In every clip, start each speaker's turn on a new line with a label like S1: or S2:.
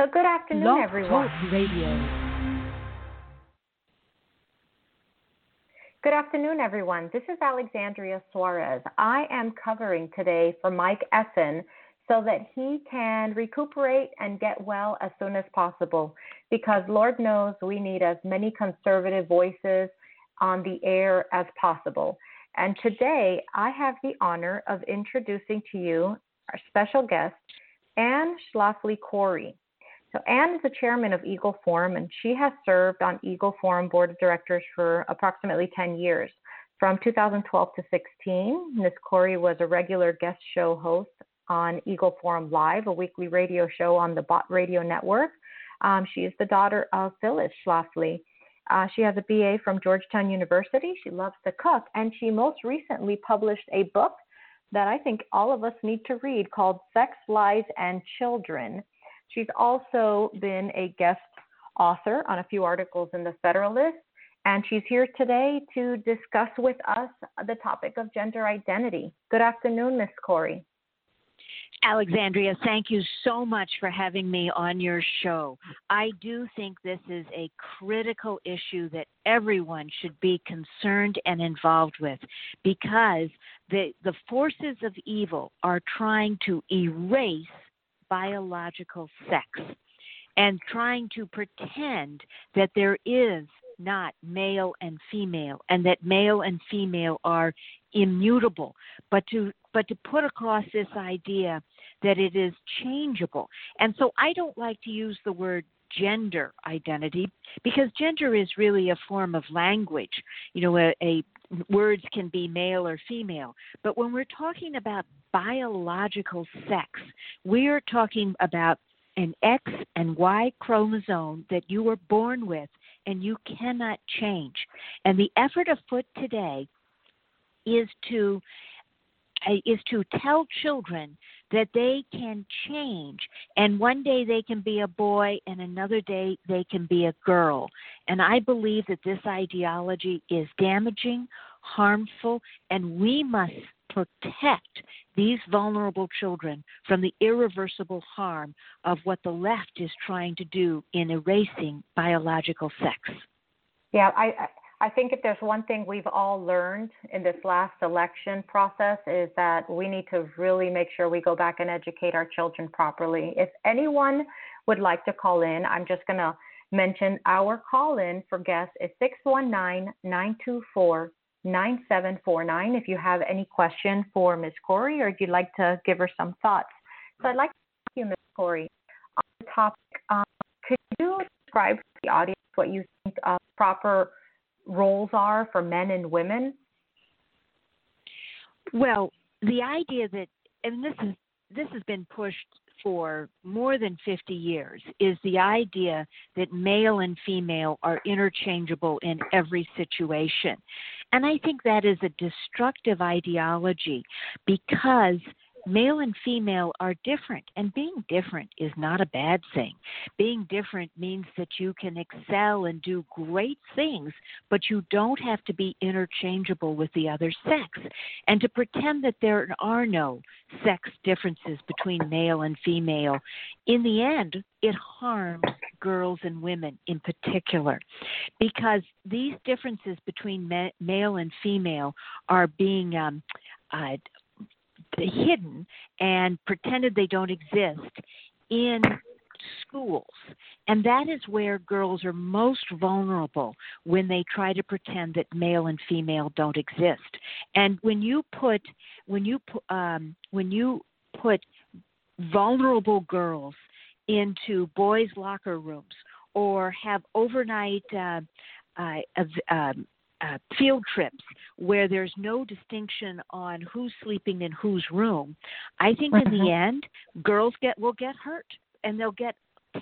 S1: So good afternoon,
S2: Blog
S1: everyone.
S2: Talk Radio.
S1: Good afternoon, everyone. This is Alexandria Suarez. I am covering today for Mike Essen so that he can recuperate and get well as soon as possible because Lord knows we need as many conservative voices on the air as possible. And today I have the honor of introducing to you our special guest, Anne Schlafly Cori. So Anne is the chairman of Eagle Forum, and she has served on Eagle Forum board of directors for approximately 10 years. From 2012 to 16, Ms. Cori was a regular guest show host on Eagle Forum Live, a weekly radio show on the Bott Radio Network. Um, she is the daughter of Phyllis Schlafly. Uh, she has a BA from Georgetown University. She loves to cook, and she most recently published a book that I think all of us need to read called Sex, Lies, and Children She's also been a guest author on a few articles in the Federalist, and she's here today to discuss with us the topic of gender identity. Good afternoon, Miss Cori.
S2: Alexandria, thank you so much for having me on your show. I do think this is a critical issue that everyone should be concerned and involved with because the, the forces of evil are trying to erase biological sex and trying to pretend that there is not male and female and that male and female are immutable but to but to put across this idea that it is changeable. And so i don't like to use the word gender identity because gender is really a form of language you know a, a words can be male or female but when we're talking about biological sex we are talking about an X and Y chromosome that you were born with and you cannot change. And the effort afoot today is to uh, is to tell children that they can change and one day they can be a boy and another day they can be a girl. And I believe that this ideology is damaging, harmful, and we must protect these vulnerable children from the irreversible harm of what the left is trying to do in erasing biological sex.
S1: Yeah, I I think if there's one thing we've all learned in this last election process is that we need to really make sure we go back and educate our children properly. If anyone would like to call in, I'm just going to mention our call in for guests is 619 924 9749 if you have any question for Ms. Cori or if you'd like to give her some thoughts. So I'd like to ask you, Ms. Cori, on the topic, um, could you describe to the audience what you think uh, proper roles are for men and women?
S2: Well, the idea that, and this is this has been pushed for more than 50 years is the idea that male and female are interchangeable in every situation. And I think that is a destructive ideology because male and female are different, and being different is not a bad thing. Being different means that you can excel and do great things, but you don't have to be interchangeable with the other sex. And to pretend that there are no sex differences between male and female, in the end, it harms girls and women in particular because these differences between male and female are being um, uh, hidden and pretended they don't exist in schools. And that is where girls are most vulnerable when they try to pretend that male and female don't exist. And when you put when you um, when you put vulnerable girls into boys' locker rooms or have overnight uh, uh, um, uh, field trips where there's no distinction on who's sleeping in whose room, I think in the mm-hmm. end, girls get will get hurt, and they'll get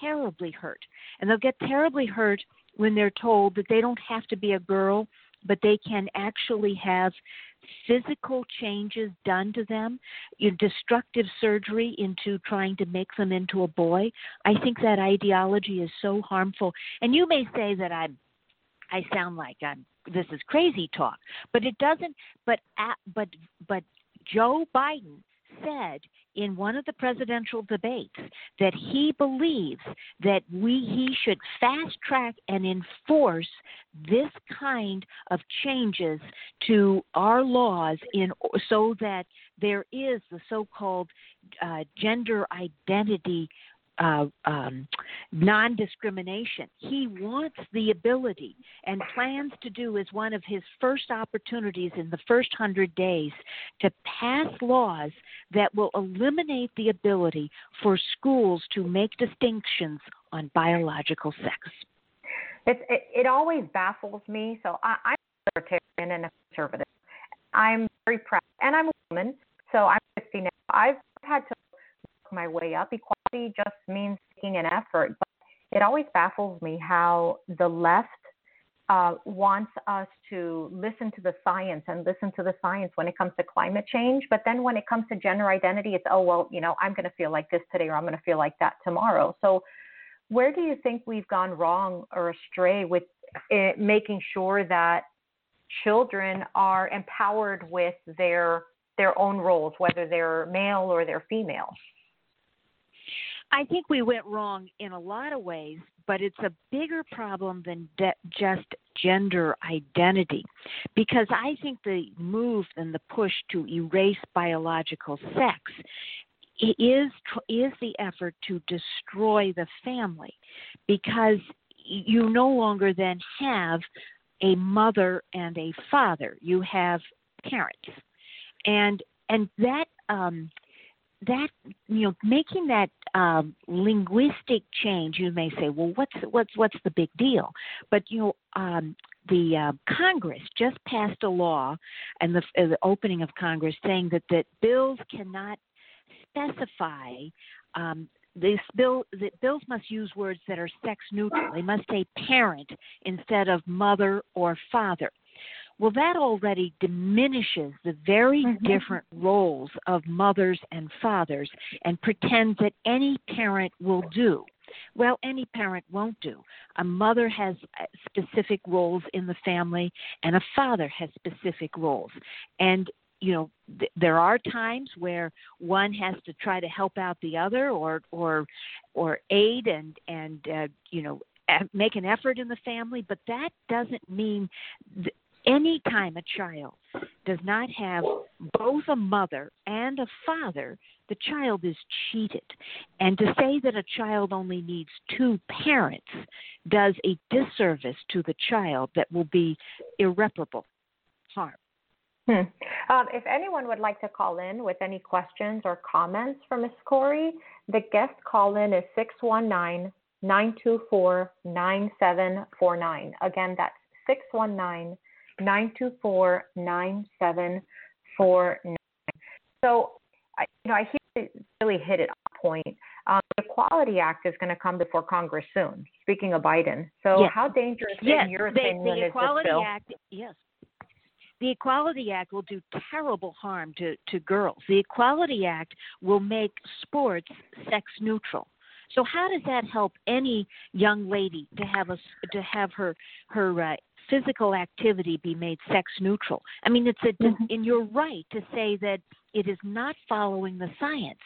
S2: terribly hurt, and they'll get terribly hurt when they're told that they don't have to be a girl, but they can actually have physical changes done to them, you know, destructive surgery into trying to make them into a boy. I think that ideology is so harmful. And you may say that I'm I sound like I'm this is crazy talk, but it doesn't. But but but Joe Biden said in one of the presidential debates that he believes that we he should fast track and enforce this kind of changes to our laws in so that there is the so-called uh, gender identity uh, um, non discrimination. He wants the ability and plans to do as one of his first opportunities in the first hundred days to pass laws that will eliminate the ability for schools to make distinctions on biological sex.
S1: It, it, it always baffles me. So I, I'm a libertarian and a conservative. I'm very proud, and I'm a woman, so I'm 50 now. I've had to my way up. Equality just means making an effort. But it always baffles me how the left uh, wants us to listen to the science and listen to the science when it comes to climate change. But then when it comes to gender identity, it's, oh, well, you know, I'm going to feel like this today or I'm going to feel like that tomorrow. So, where do you think we've gone wrong or astray with it, making sure that children are empowered with their their own roles, whether they're male or they're female?
S2: I think we went wrong in a lot of ways, but it's a bigger problem than de- just gender identity. Because I think the move and the push to erase biological sex is is the effort to destroy the family. Because you no longer then have a mother and a father. You have parents. And and that um that you know making that um, linguistic change you may say well what's what's what's the big deal? But you know um, the uh, Congress just passed a law and the, uh, the opening of Congress saying that that bills cannot specify um, this bill the bills must use words that are sex neutral. They must say parent instead of mother or father well, that already diminishes the very mm-hmm. different roles of mothers and fathers and pretends that any parent will do. Well, any parent won't do. A mother has uh, specific roles in the family, and a father has specific roles. And you know th- there are times where one has to try to help out the other or or or aid and and uh, you know make an effort in the family but that doesn't mean th- any time a child does not have both a mother and a father, the child is cheated. And to say that a child only needs two parents does a disservice to the child that will be irreparable harm.
S1: Hmm. Um, if anyone would like to call in with any questions or comments for Ms. Cori, the guest call in is 619 924 9749. Again, that's 619 924 9749. So, I, you know, I hear really hit it on point. Um, the Equality Act is going to come before Congress soon. Speaking of Biden, so
S2: yes.
S1: how dangerous,
S2: yes.
S1: in your
S2: the, the
S1: is
S2: Equality
S1: this bill?
S2: Act, yes. The Equality Act will do terrible harm to, to girls. The Equality Act will make sports sex neutral. So how does that help any young lady to have a to have her her uh, physical activity be made sex neutral. I mean, it's a, mm-hmm. and you're right to say that it is not following the science.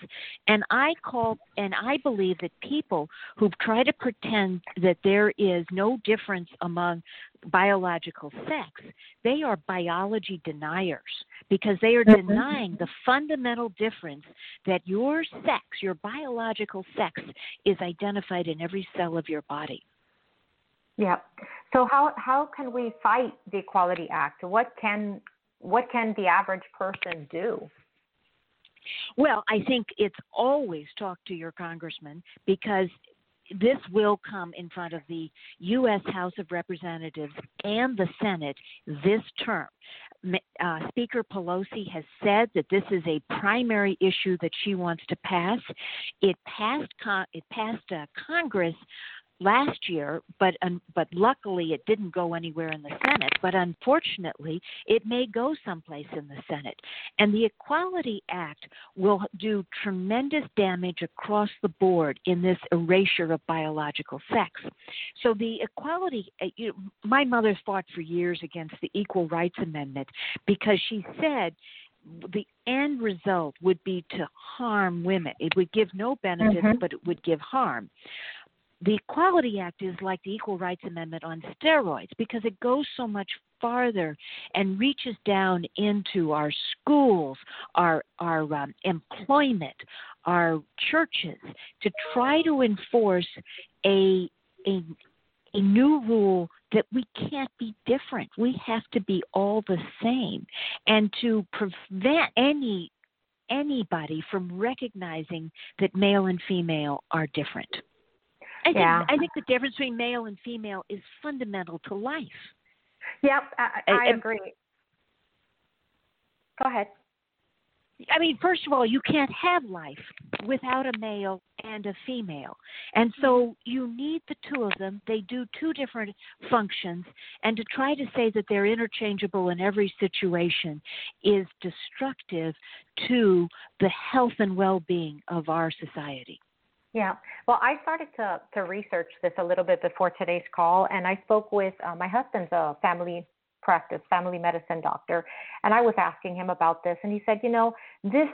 S2: And I call, and I believe that people who try to pretend that there is no difference among biological sex, they are biology deniers because they are mm-hmm. denying the fundamental difference that your sex, your biological sex, is identified in every cell of your body.
S1: Yeah. So how how can we fight the Equality Act? What can what can the average person do?
S2: Well, I think it's always talk to your congressman because this will come in front of the U.S. House of Representatives and the Senate this term. Uh, Speaker Pelosi has said that this is a primary issue that she wants to pass. It passed con- it passed uh, Congress last year, but um, but luckily it didn't go anywhere in the Senate. But unfortunately, it may go someplace in the Senate. And the Equality Act will do tremendous damage across the board in this erasure of biological sex. So the equality, uh, you know, my mother fought for years against the Equal Rights Amendment because she said the end result would be to harm women. It would give no benefit,
S1: Mhm.
S2: but it would give harm. The Equality Act is like the Equal Rights Amendment on steroids because it goes so much farther and reaches down into our schools, our our um, employment, our churches to try to enforce a a a new rule that we can't be different. We have to be all the same, and to prevent any anybody from recognizing that male and female are different. I
S1: Yeah.
S2: think I think the difference between male and female is fundamental to life.
S1: Yep, I, I
S2: And-
S1: agree. Go ahead.
S2: I mean, first of all, you can't have life without a male and a female. And so mm-hmm. you need the two of them. They do two different functions. And to try to say that they're interchangeable in every situation is destructive to the health and well being of our society.
S1: Yeah. Well, I started to to research this a little bit before today's call, and I spoke with uh, my husband's a family practice, family medicine doctor, and I was asking him about this, and he said, you know, this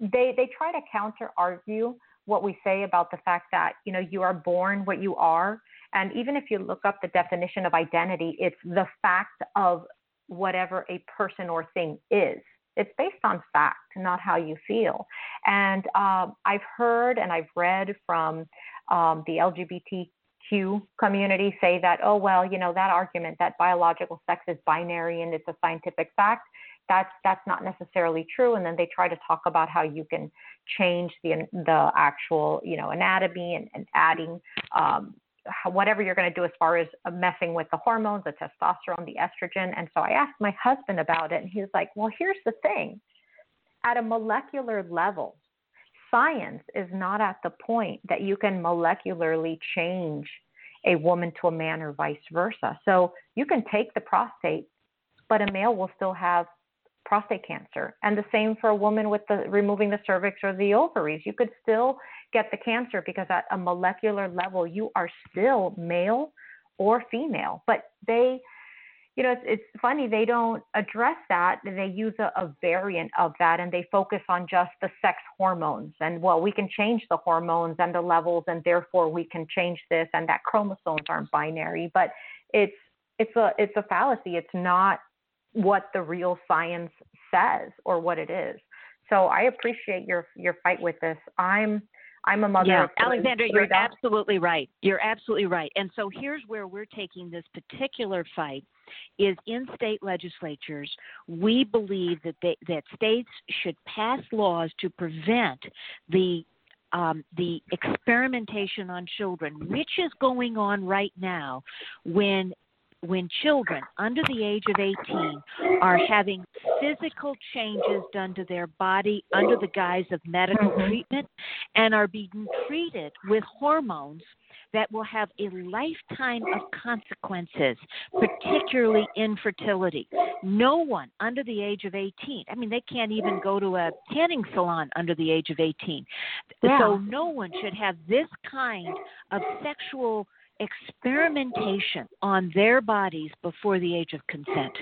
S1: they they try to counter argue what we say about the fact that you know you are born what you are, and even if you look up the definition of identity, it's the fact of whatever a person or thing is. It's based on fact, not how you feel. And um, I've heard and I've read from um, the LGBTQ community say that, oh, well, you know, that argument that biological sex is binary and it's a scientific fact, that's, that's not necessarily true. And then they try to talk about how you can change the, the actual, you know, anatomy and, and adding um, whatever you're going to do as far as uh, messing with the hormones, the testosterone, the estrogen. And so I asked my husband about it, and he was like, well, here's the thing at a molecular level, science is not at the point that you can molecularly change a woman to a man or vice versa. So you can take the prostate, but a male will still have prostate cancer. And the same for a woman with the removing the cervix or the ovaries. You could still get the cancer because at a molecular level you are still male or female. But they you know, it's, it's funny they don't address that. They use a, a variant of that, and they focus on just the sex hormones. And well, we can change the hormones and the levels, and therefore we can change this, and that chromosomes aren't binary. But it's it's a it's a fallacy. It's not what the real science says or what it is. So I appreciate your your fight with this. I'm I'm a mother
S2: yeah,
S1: of three,
S2: Alexandra,
S1: three
S2: you're
S1: daughters.
S2: absolutely right. You're absolutely right. And so here's where we're taking this particular fight is in state legislatures, we believe that they, that states should pass laws to prevent the um, the experimentation on children, which is going on right now when when children under the age of 18 are having physical changes done to their body under the guise of medical
S1: Mhm.
S2: treatment and are being treated with hormones that will have a lifetime of consequences, particularly infertility. No one under the age of 18, I mean, they can't even go to a tanning salon under the age of 18.
S1: Yeah.
S2: So no one should have this kind of sexual experimentation on their bodies before the age of consent.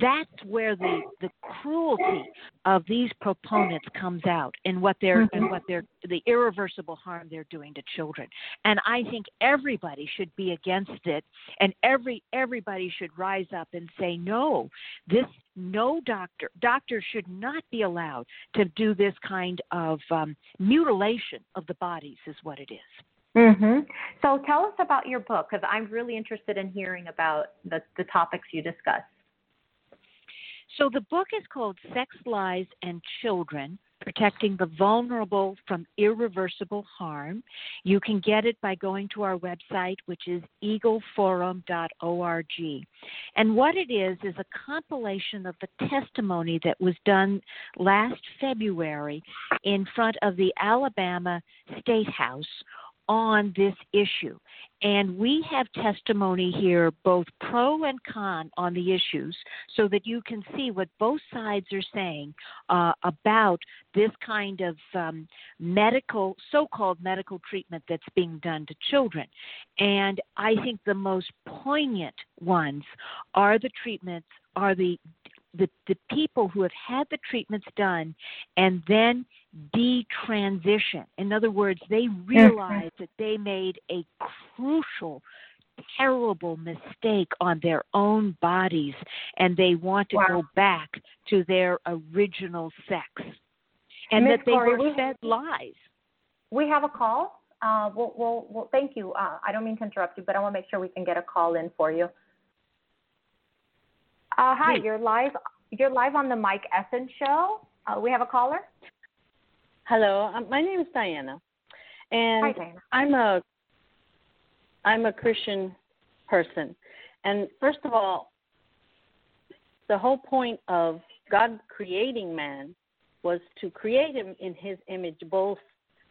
S2: That's where the, the cruelty of these proponents comes out and what they're and
S1: Mhm.
S2: what they're the irreversible harm they're doing to children. And I think everybody should be against it and every everybody should rise up and say no. This no doctor doctors should not be allowed to do this kind of um, mutilation of the bodies is what it is.
S1: Mm-hmm. So tell us about your book because I'm really interested in hearing about the, the topics you discuss.
S2: So the book is called Sex, Lies, and Children Protecting the Vulnerable from Irreversible Harm. You can get it by going to our website, which is eagleforum.org. And what it is, is a compilation of the testimony that was done last February in front of the Alabama State House on this issue. And we have testimony here, both pro and con, on the issues, so that you can see what both sides are saying uh, about this kind of um, medical, so called medical treatment that's being done to children. And I think the most poignant ones are the treatments, are the the, the people who have had the treatments done and then detransition. In other words, they realize that they made a crucial terrible mistake on their own bodies and they want to
S1: wow.
S2: go back to their original sex and
S1: Ms.
S2: that they
S1: Cori,
S2: were
S1: we,
S2: fed lies.
S1: We have a call. Uh, we'll, we'll, we'll, thank you. Uh, I don't mean to interrupt you, but I want to make sure we can get a call in for you. Uh, hi,
S2: Please.
S1: you're live. You're live on the Mike Essen show. Uh, we have a caller.
S3: Hello, um, my name is Diana, and
S1: Hi, Diana.
S3: I'm a I'm a Christian person. And first of all, the whole point of God creating man was to create him in his image, both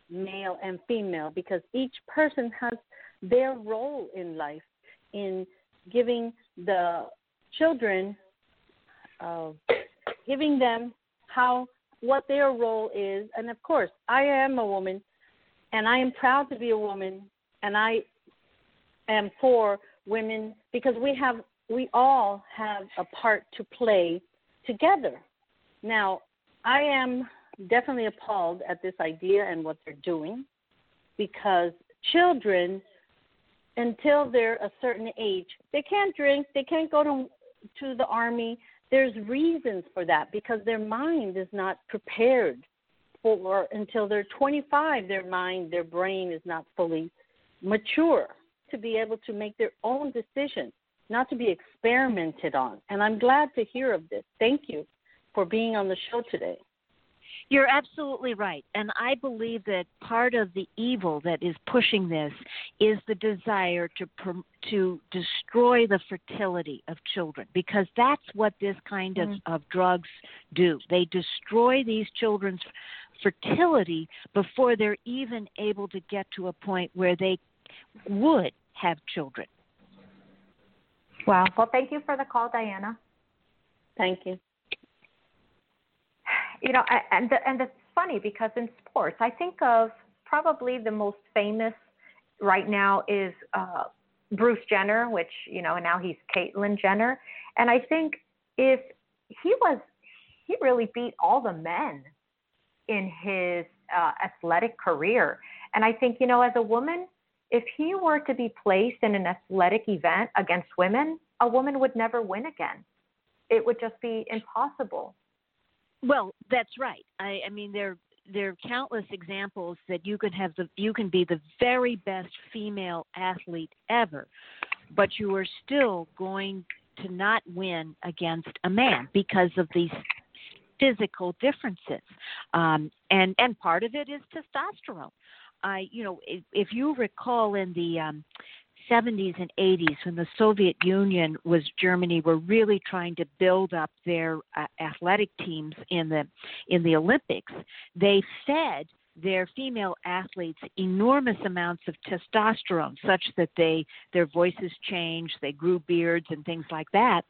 S3: male and female, because each person has their role in life in giving the children, uh, giving them how what their role is. And of course, I am a woman, and I am proud to be a woman, and I am for women because we have we all have a part to play together. Now, I am definitely appalled at this idea and what they're doing because children until they're a certain age, they can't drink, they can't go to to the army. There's reasons for that because their mind is not prepared for until they're 25. Their mind, their brain is not fully mature to be able to make their own decisions, not to be experimented on. And I'm glad to hear of this. Thank you for being on the show today.
S2: You're absolutely right. And I believe that part of the evil that is pushing this is the desire to to destroy the fertility of children because that's what this kind of,
S1: Mm-hmm.
S2: of drugs do. They destroy these children's fertility before they're even able to get to a point where they would have children.
S1: Wow. Well, thank you for the call, Diana.
S3: Thank you.
S1: You know, and the, and it's funny because in sports, I think of probably the most famous right now is uh, Bruce Jenner, which you know, and now he's Caitlyn Jenner. And I think if he was, he really beat all the men in his uh, athletic career. And I think you know, as a woman, if he were to be placed in an athletic event against women, a woman would never win again. It would just be impossible.
S2: Well, that's right. I, I mean, there there are countless examples that you can have the you can be the very best female athlete ever, but you are still going to not win against a man because of these physical differences, um, and and part of it is testosterone. I, you know, if, if you recall in the um, 70s and 80s when the Soviet Union was Germany were really trying to build up their uh, athletic teams in the in the Olympics they fed their female athletes enormous amounts of testosterone such that they their voices changed they grew beards and things like that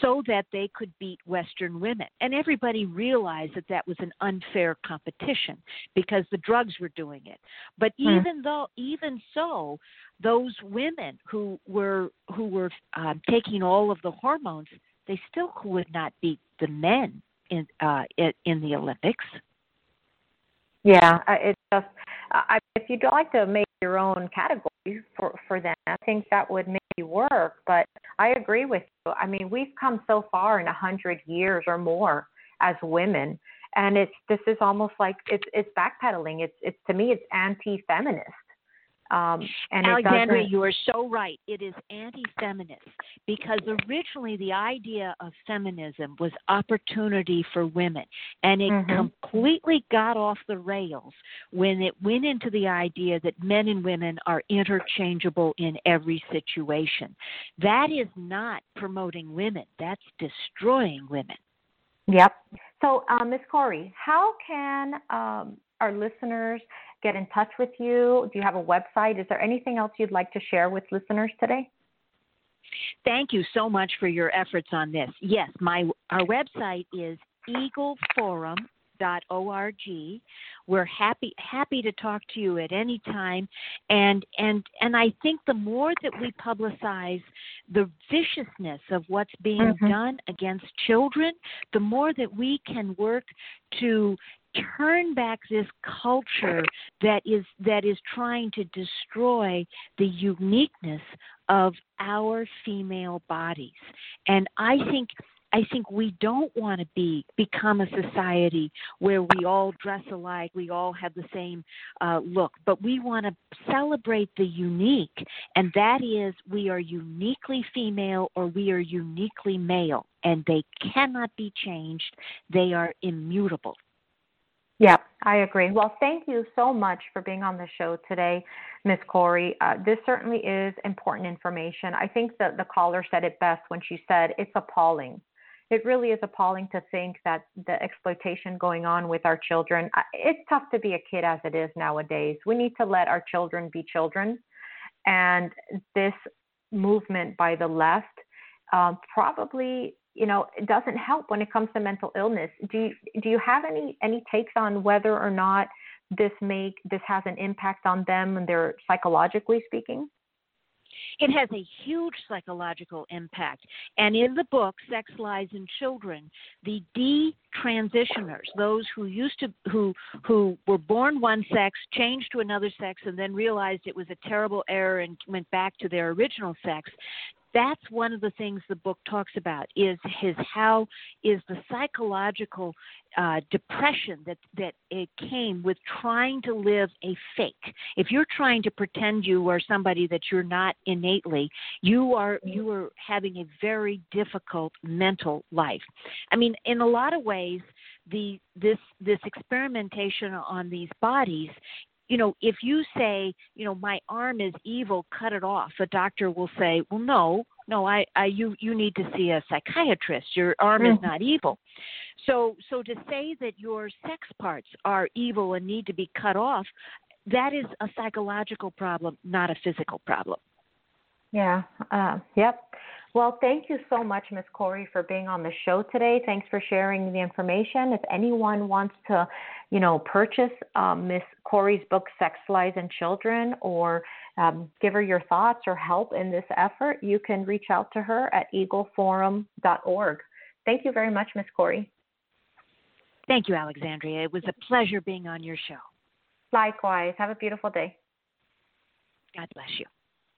S2: so that they could beat western women and everybody realized that that was an unfair competition because the drugs were doing it but
S1: Hmm.
S2: even though even so those women who were who were uh, taking all of the hormones they still could not beat the men in uh, in, in the Olympics.
S1: Yeah, it's just I, if you'd like to make your own category for for them, I think that would maybe work. But I agree with you. I mean, we've come so far in a hundred years or more as women, and it's this is almost like it's it's backpedaling. It's it's to me it's anti-feminist. Um, and
S2: Alexandria, you are so right. It is anti-feminist because originally the idea of feminism was opportunity for women, and it
S1: Mhm.
S2: completely got off the rails when it went into the idea that men and women are interchangeable in every situation. That is not promoting women. That's destroying women.
S1: Yep. So, uh, Ms. Cori, how can um, our listeners get in touch with you? Do you have a website? Is there anything else you'd like to share with listeners today?
S2: Thank you so much for your efforts on this. Yes, my our website is eagleforum.org. We're happy happy to talk to you at any time, and and and I think the more that we publicize the viciousness of what's being mm-hmm. done against children, the more that we can work to turn back this culture that is that is trying to destroy the uniqueness of our female bodies and i think I think we don't want to be become a society where we all dress alike, we all have the same uh, look, but we want to celebrate the unique, and that is we are uniquely female or we are uniquely male, and they cannot be changed. They are immutable.
S1: Yeah, I agree. Well, thank you so much for being on the show today, Miss Cori. Uh, this certainly is important information. I think that the caller said it best when she said it's appalling. It really is appalling to think that the exploitation going on with our children. It's tough to be a kid as it is nowadays. We need to let our children be children, and this movement by the left um, probably you know it doesn't help when it comes to mental illness do you do you have any any takes on whether or not this make this has an impact on them and they're psychologically speaking
S2: it has a huge psychological impact. And in the book, Sex, Lies, and Children, the detransitioners, those who used to who who were born one sex, changed to another sex, and then realized it was a terrible error and went back to their original sex, that's one of the things the book talks about is his how is the psychological uh, depression that that it came with trying to live a fake. If you're trying to pretend you are somebody that you're not innately, you are you are having a very difficult mental life. I mean, in a lot of ways, the this this experimentation on these bodies you know, if you say, you know, my arm is evil, cut it off, a doctor will say, well, no, no, I, I, you, you need to see a psychiatrist. Your arm mm-hmm. is not evil. So, so to say that your sex parts are evil and need to be cut off, that is a psychological problem, not a physical problem.
S1: Yeah. Uh, yep. Well, thank you so much, Ms. Cori, for being on the show today. Thanks for sharing the information. If anyone wants to, you know, purchase um, Ms. Cori's book, Sex, Lies, and Children, or um, give her your thoughts or help in this effort, you can reach out to her at eagleforum.org. Thank you very much, Ms. Cori.
S2: Thank you, Alexandria. It was a pleasure being on your show.
S1: Likewise. Have a beautiful day.
S2: God bless you.